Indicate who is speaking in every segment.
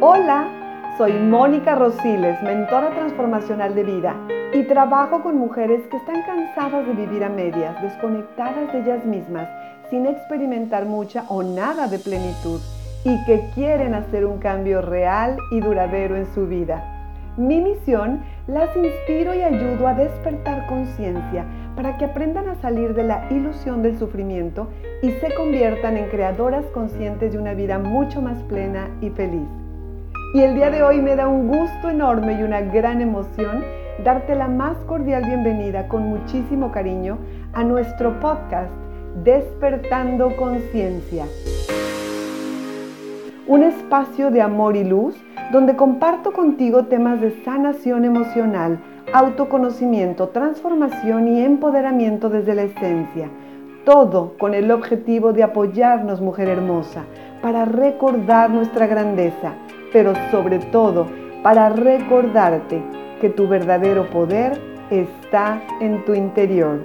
Speaker 1: Hola, soy Mónica Rosiles, mentora transformacional de vida y trabajo con mujeres que están cansadas de vivir a medias, desconectadas de ellas mismas, sin experimentar mucha o nada de plenitud y que quieren hacer un cambio real y duradero en su vida. Mi misión las inspiro y ayudo a despertar conciencia para que aprendan a salir de la ilusión del sufrimiento y se conviertan en creadoras conscientes de una vida mucho más plena y feliz. Y el día de hoy me da un gusto enorme y una gran emoción darte la más cordial bienvenida con muchísimo cariño a nuestro podcast Despertando Conciencia. Un espacio de amor y luz donde comparto contigo temas de sanación emocional, autoconocimiento, transformación y empoderamiento desde la esencia. Todo con el objetivo de apoyarnos, mujer hermosa, para recordar nuestra grandeza pero sobre todo para recordarte que tu verdadero poder está en tu interior.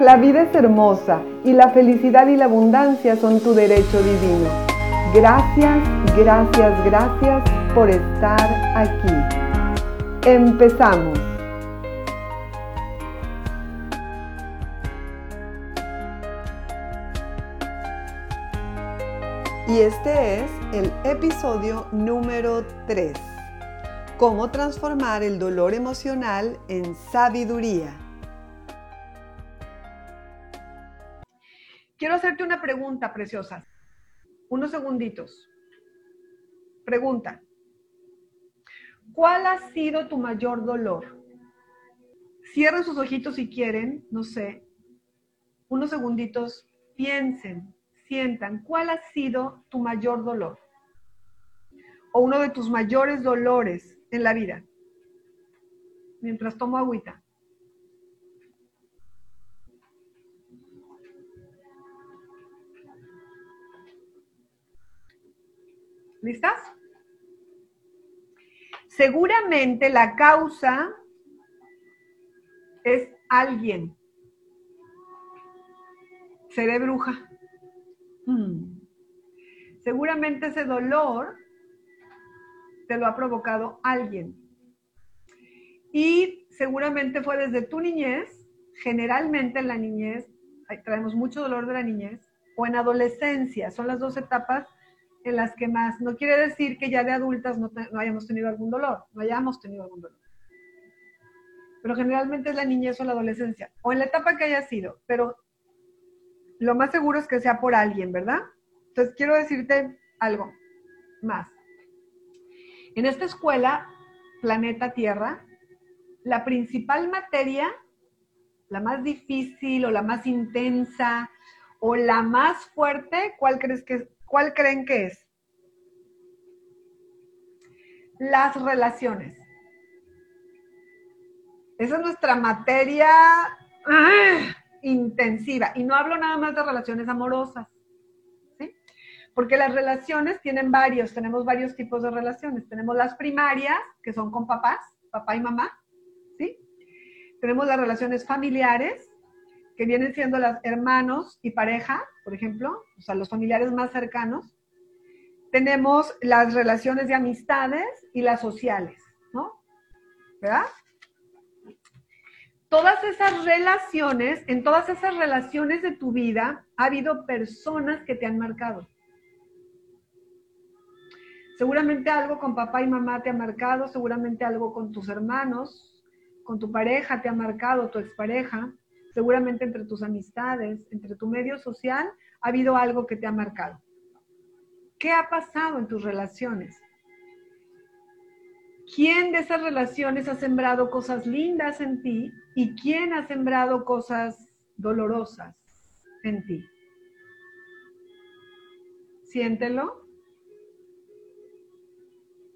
Speaker 1: La vida es hermosa y la felicidad y la abundancia son tu derecho divino. Gracias, gracias, gracias por estar aquí. Empezamos. Y este es el episodio número 3. Cómo transformar el dolor emocional en sabiduría. Quiero hacerte una pregunta, preciosa. Unos segunditos. Pregunta. ¿Cuál ha sido tu mayor dolor? Cierren sus ojitos si quieren, no sé. Unos segunditos, piensen sientan cuál ha sido tu mayor dolor o uno de tus mayores dolores en la vida. Mientras tomo agüita. ¿Listas? Seguramente la causa es alguien. Seré bruja. Seguramente ese dolor te lo ha provocado alguien. Y seguramente fue desde tu niñez, generalmente en la niñez, traemos mucho dolor de la niñez, o en adolescencia, son las dos etapas en las que más, no quiere decir que ya de adultas no, no hayamos tenido algún dolor, no hayamos tenido algún dolor. Pero generalmente es la niñez o la adolescencia, o en la etapa que haya sido, pero lo más seguro es que sea por alguien, ¿verdad? Entonces, quiero decirte algo más. En esta escuela, Planeta Tierra, la principal materia, la más difícil o la más intensa o la más fuerte, ¿cuál, crees que, cuál creen que es? Las relaciones. Esa es nuestra materia. ¡ah! intensiva. Y no hablo nada más de relaciones amorosas. Porque las relaciones tienen varios, tenemos varios tipos de relaciones. Tenemos las primarias, que son con papás, papá y mamá, ¿sí? Tenemos las relaciones familiares, que vienen siendo las hermanos y pareja, por ejemplo, o sea, los familiares más cercanos. Tenemos las relaciones de amistades y las sociales, ¿no? ¿Verdad? todas esas relaciones, en todas esas relaciones de tu vida, ha habido personas que te han marcado. Seguramente algo con papá y mamá te ha marcado, seguramente algo con tus hermanos, con tu pareja te ha marcado, tu expareja, seguramente entre tus amistades, entre tu medio social, ha habido algo que te ha marcado. ¿Qué ha pasado en tus relaciones? ¿Quién de esas relaciones ha sembrado cosas lindas en ti y quién ha sembrado cosas dolorosas en ti? Siéntelo.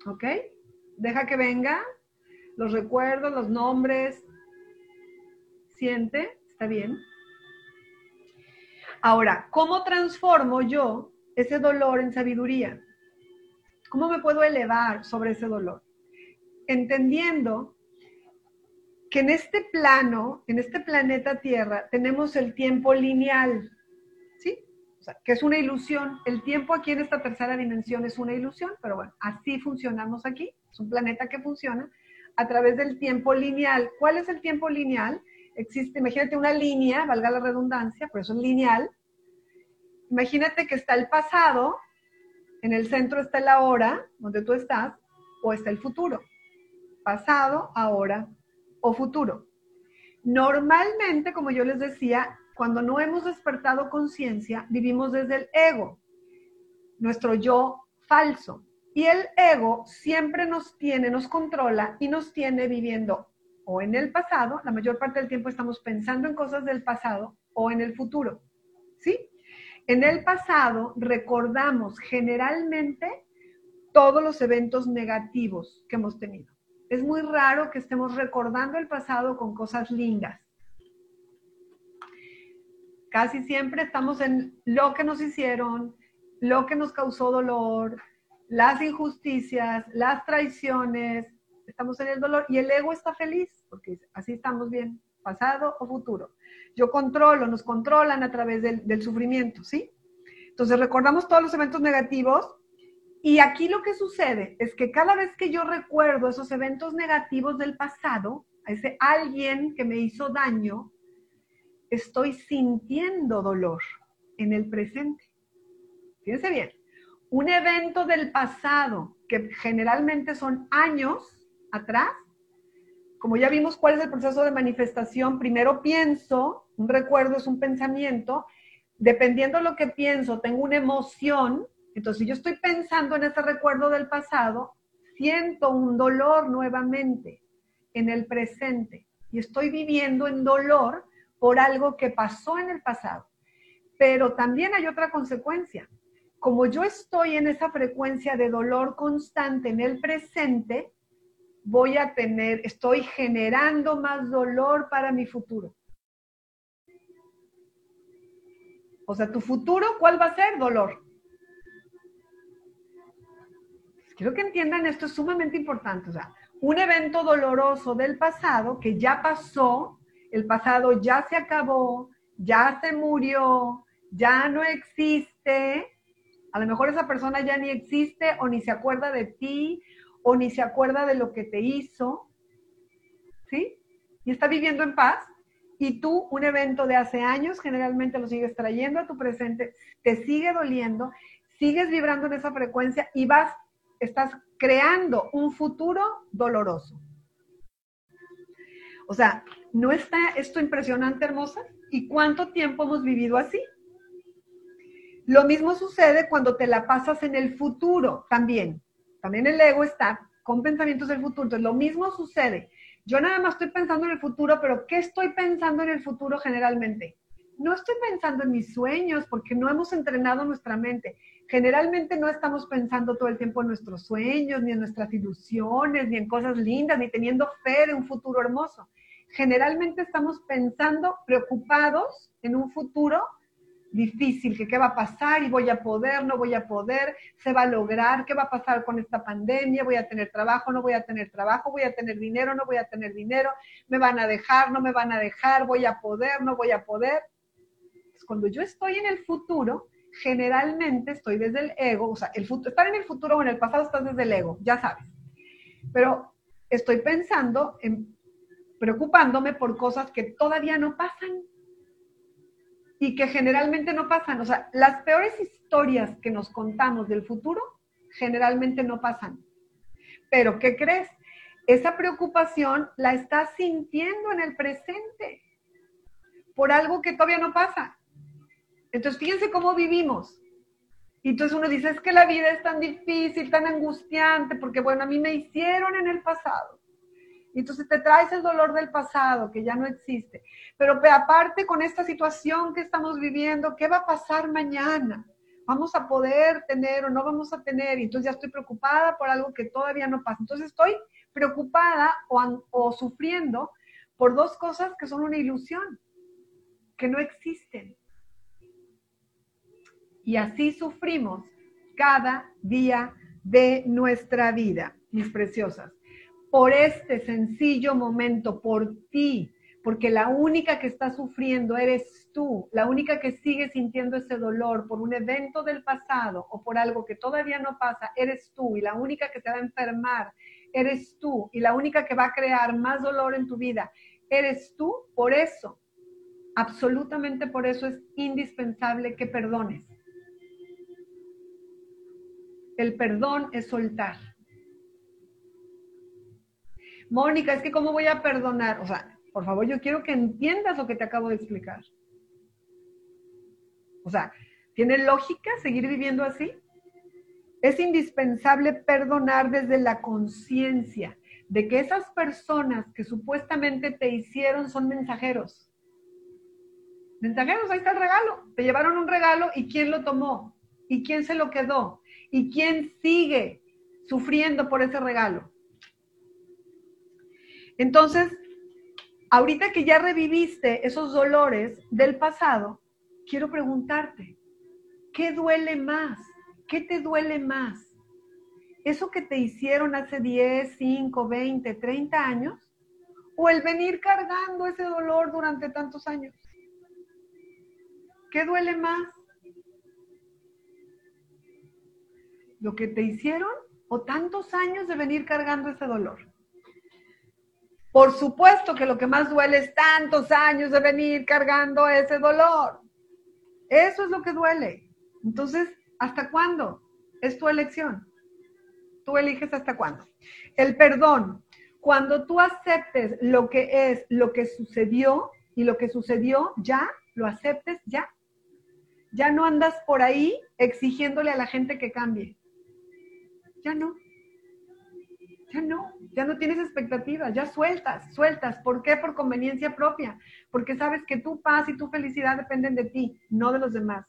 Speaker 1: ¿Ok? Deja que venga los recuerdos, los nombres. Siente, está bien. Ahora, ¿cómo transformo yo ese dolor en sabiduría? ¿Cómo me puedo elevar sobre ese dolor? entendiendo que en este plano, en este planeta Tierra, tenemos el tiempo lineal, que es una ilusión. El tiempo aquí en esta tercera dimensión es una ilusión, pero bueno, así funcionamos aquí. Es un planeta que funciona a través del tiempo lineal. ¿Cuál es el tiempo lineal? Existe, imagínate una línea, valga la redundancia, por eso es lineal. Imagínate que está el pasado, en el centro está la hora, donde tú estás, o está el futuro. Pasado, ahora o futuro. Normalmente, como yo les decía, cuando no hemos despertado conciencia, vivimos desde el ego, nuestro yo falso. Y el ego siempre nos tiene, nos controla y nos tiene viviendo o en el pasado, la mayor parte del tiempo estamos pensando en cosas del pasado o en el futuro. ¿Sí? En el pasado recordamos generalmente todos los eventos negativos que hemos tenido. Es muy raro que estemos recordando el pasado con cosas lindas. Casi siempre estamos en lo que nos hicieron, lo que nos causó dolor, las injusticias, las traiciones, estamos en el dolor y el ego está feliz porque así estamos bien, pasado o futuro. Yo controlo, nos controlan a través del, sufrimiento, ¿sí? Entonces recordamos todos los eventos negativos y aquí lo que sucede es que cada vez que yo recuerdo esos eventos negativos del pasado, a ese alguien que me hizo daño, estoy sintiendo dolor en el presente. Fíjense bien, un evento del pasado, que generalmente son años atrás, como ya vimos cuál es el proceso de manifestación, primero pienso, un recuerdo es un pensamiento, dependiendo de lo que pienso, tengo una emoción, entonces si yo estoy pensando en ese recuerdo del pasado, siento un dolor nuevamente en el presente y estoy viviendo en dolor por algo que pasó en el pasado. Pero también hay otra consecuencia. Como yo estoy en esa frecuencia de dolor constante en el presente, voy a tener, estoy generando más dolor para mi futuro. O sea, tu futuro, ¿cuál va a ser? Dolor. Quiero que entiendan esto, es sumamente importante. O sea, un evento doloroso del pasado que ya pasó, el pasado ya se acabó, ya se murió, ya no existe. A lo mejor esa persona ya ni existe o ni se acuerda de ti o ni se acuerda de lo que te hizo. ¿Sí? Y está viviendo en paz. Y tú, un evento de hace años, generalmente lo sigues trayendo a tu presente, te sigue doliendo, sigues vibrando en esa frecuencia y vas, estás creando un futuro doloroso. O sea, ¿no está esto impresionante, hermosa? ¿Y cuánto tiempo hemos vivido así? Lo mismo sucede cuando te la pasas en el futuro también. También el ego está con pensamientos del futuro. Entonces, lo mismo sucede. Yo nada más estoy pensando en el futuro, pero ¿qué estoy pensando en el futuro generalmente? No estoy pensando en mis sueños porque no hemos entrenado nuestra mente. Generalmente no estamos pensando todo el tiempo en nuestros sueños, ni en nuestras ilusiones, ni en cosas lindas, ni teniendo fe de un futuro hermoso generalmente estamos pensando preocupados en un futuro difícil, que qué va a pasar y voy a poder, no voy a poder, se va a lograr, qué va a pasar con esta pandemia, voy a tener trabajo, no voy a tener trabajo, voy a tener dinero, no voy a tener dinero, me van a dejar, no me van a dejar, voy a poder, no voy a poder. Pues cuando yo estoy en el futuro, generalmente estoy desde el ego, o sea, el futuro, estar en el futuro o en el pasado estás desde el ego, ya sabes. Pero estoy pensando en preocupándome por cosas que todavía no pasan y que generalmente no pasan. O sea, las peores historias que nos contamos del futuro generalmente no pasan. Pero, ¿qué crees? Esa preocupación la estás sintiendo en el presente por algo que todavía no pasa. Entonces, fíjense cómo vivimos. Y entonces uno dice, es que la vida es tan difícil, tan angustiante, porque bueno, a mí me hicieron en el pasado. Y entonces te traes el dolor del pasado que ya no existe. Pero aparte con esta situación que estamos viviendo, ¿qué va a pasar mañana? ¿Vamos a poder tener o no vamos a tener? Y entonces ya estoy preocupada por algo que todavía no pasa. Entonces estoy preocupada o, o sufriendo por dos cosas que son una ilusión, que no existen. Y así sufrimos cada día de nuestra vida, mis preciosas por este sencillo momento, por ti, porque la única que está sufriendo eres tú, la única que sigue sintiendo ese dolor por un evento del pasado o por algo que todavía no pasa, eres tú y la única que te va a enfermar, eres tú y la única que va a crear más dolor en tu vida, eres tú, por eso, absolutamente por eso es indispensable que perdones. El perdón es soltar. Mónica, es que ¿cómo voy a perdonar? O sea, por favor, yo quiero que entiendas lo que te acabo de explicar. O sea, ¿tiene lógica seguir viviendo así? Es indispensable perdonar desde la conciencia de que esas personas que supuestamente te hicieron son mensajeros. Mensajeros, ahí está el regalo. Te llevaron un regalo y quién lo tomó, y quién se lo quedó, y quién sigue sufriendo por ese regalo. Entonces, ahorita que ya reviviste esos dolores del pasado, quiero preguntarte, ¿qué duele más? ¿Qué te duele más? ¿Eso que te hicieron hace 10, 5, 20, 30 años? ¿O el venir cargando ese dolor durante tantos años? ¿Qué duele más? ¿Lo que te hicieron o tantos años de venir cargando ese dolor? Por supuesto que lo que más duele es tantos años de venir cargando ese dolor. Eso es lo que duele. Entonces, ¿hasta cuándo? Es tu elección. Tú eliges hasta cuándo. El perdón. Cuando tú aceptes lo que es, lo que sucedió y lo que sucedió, ya lo aceptes, ya. Ya no andas por ahí exigiéndole a la gente que cambie. Ya no. Ya no, ya no tienes expectativas, ya sueltas, sueltas. ¿Por qué? Por conveniencia propia, porque sabes que tu paz y tu felicidad dependen de ti, no de los demás.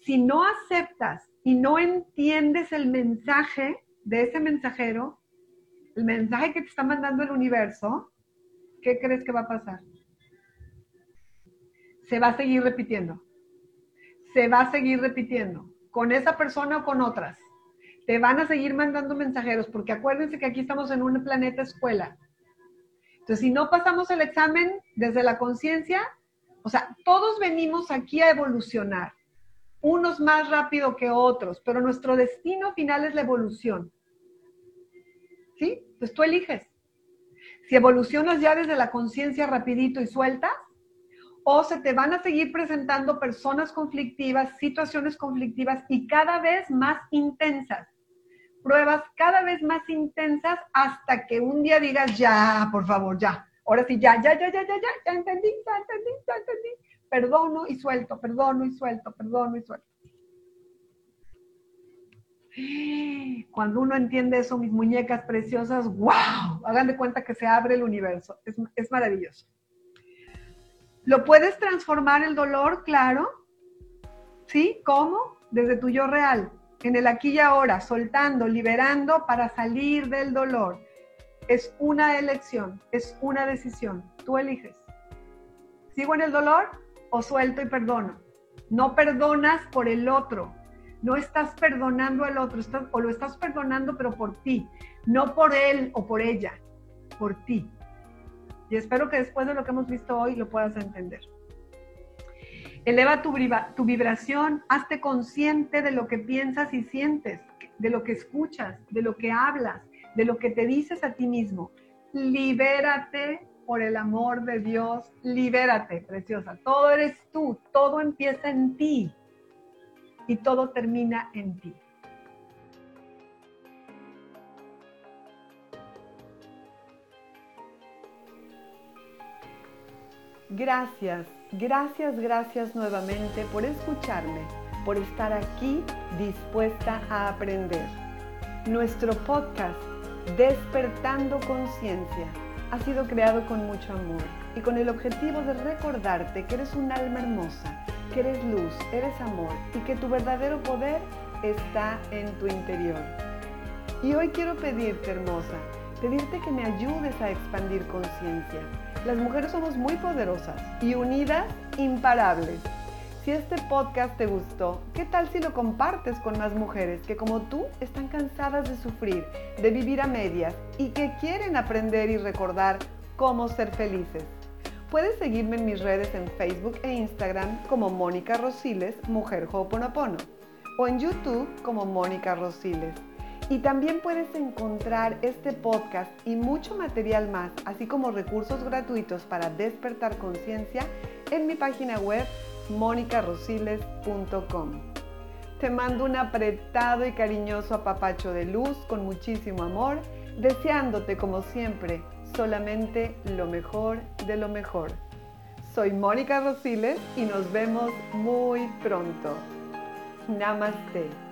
Speaker 1: Si no aceptas y no entiendes el mensaje de ese mensajero, el mensaje que te está mandando el universo, ¿qué crees que va a pasar? Se va a seguir repitiendo. Se va a seguir repitiendo, con esa persona o con otras te van a seguir mandando mensajeros, porque acuérdense que aquí estamos en un planeta escuela. Entonces, si no pasamos el examen desde la conciencia, o sea, todos venimos aquí a evolucionar, unos más rápido que otros, pero nuestro destino final es la evolución. ¿Sí? Entonces tú eliges. Si evolucionas ya desde la conciencia rapidito y sueltas, o se te van a seguir presentando personas conflictivas, situaciones conflictivas y cada vez más intensas pruebas cada vez más intensas hasta que un día digas, ya, por favor, ya. Ahora sí, ya, ya, ya, ya, ya, ya, ya entendí, ya entendí, ya entendí. Perdono y suelto, perdono y suelto, perdono y suelto. Cuando uno entiende eso, mis muñecas preciosas, wow, hagan de cuenta que se abre el universo. Es, es maravilloso. ¿Lo puedes transformar el dolor? Claro. ¿Sí? ¿Cómo? Desde tu yo real en el aquí y ahora, soltando, liberando para salir del dolor. Es una elección, es una decisión. Tú eliges. ¿Sigo en el dolor o suelto y perdono? No perdonas por el otro. No estás perdonando al otro, o lo estás perdonando pero por ti, no por él o por ella, por ti. Y espero que después de lo que hemos visto hoy lo puedas entender. Eleva tu, vibración, hazte consciente de lo que piensas y sientes, de lo que escuchas, de lo que hablas, de lo que te dices a ti mismo. Libérate por el amor de Dios, libérate, preciosa. Todo eres tú, todo empieza en ti y todo termina en ti. Gracias Gracias, gracias nuevamente por escucharme, por estar aquí dispuesta a aprender. Nuestro podcast, Despertando Conciencia, ha sido creado con mucho amor y con el objetivo de recordarte que eres un alma hermosa, que eres luz, eres amor y que tu verdadero poder está en tu interior. Y hoy quiero pedirte, hermosa, pedirte que me ayudes a expandir conciencia las mujeres somos muy poderosas y unidas, imparables. Si este podcast te gustó, ¿qué tal si lo compartes con más mujeres que como tú están cansadas de sufrir, de vivir a medias y que quieren aprender y recordar cómo ser felices? Puedes seguirme en mis redes en Facebook e Instagram como Mónica Rosiles, Mujer Ho'oponopono, o en YouTube como Mónica Rosiles. Y también puedes encontrar este podcast y mucho material más, así como recursos gratuitos para despertar conciencia en mi página web monicarosiles.com. Te mando un apretado y cariñoso apapacho de luz con muchísimo amor, deseándote como siempre solamente lo mejor de lo mejor. Soy Mónica Rosiles y nos vemos muy pronto. Namaste.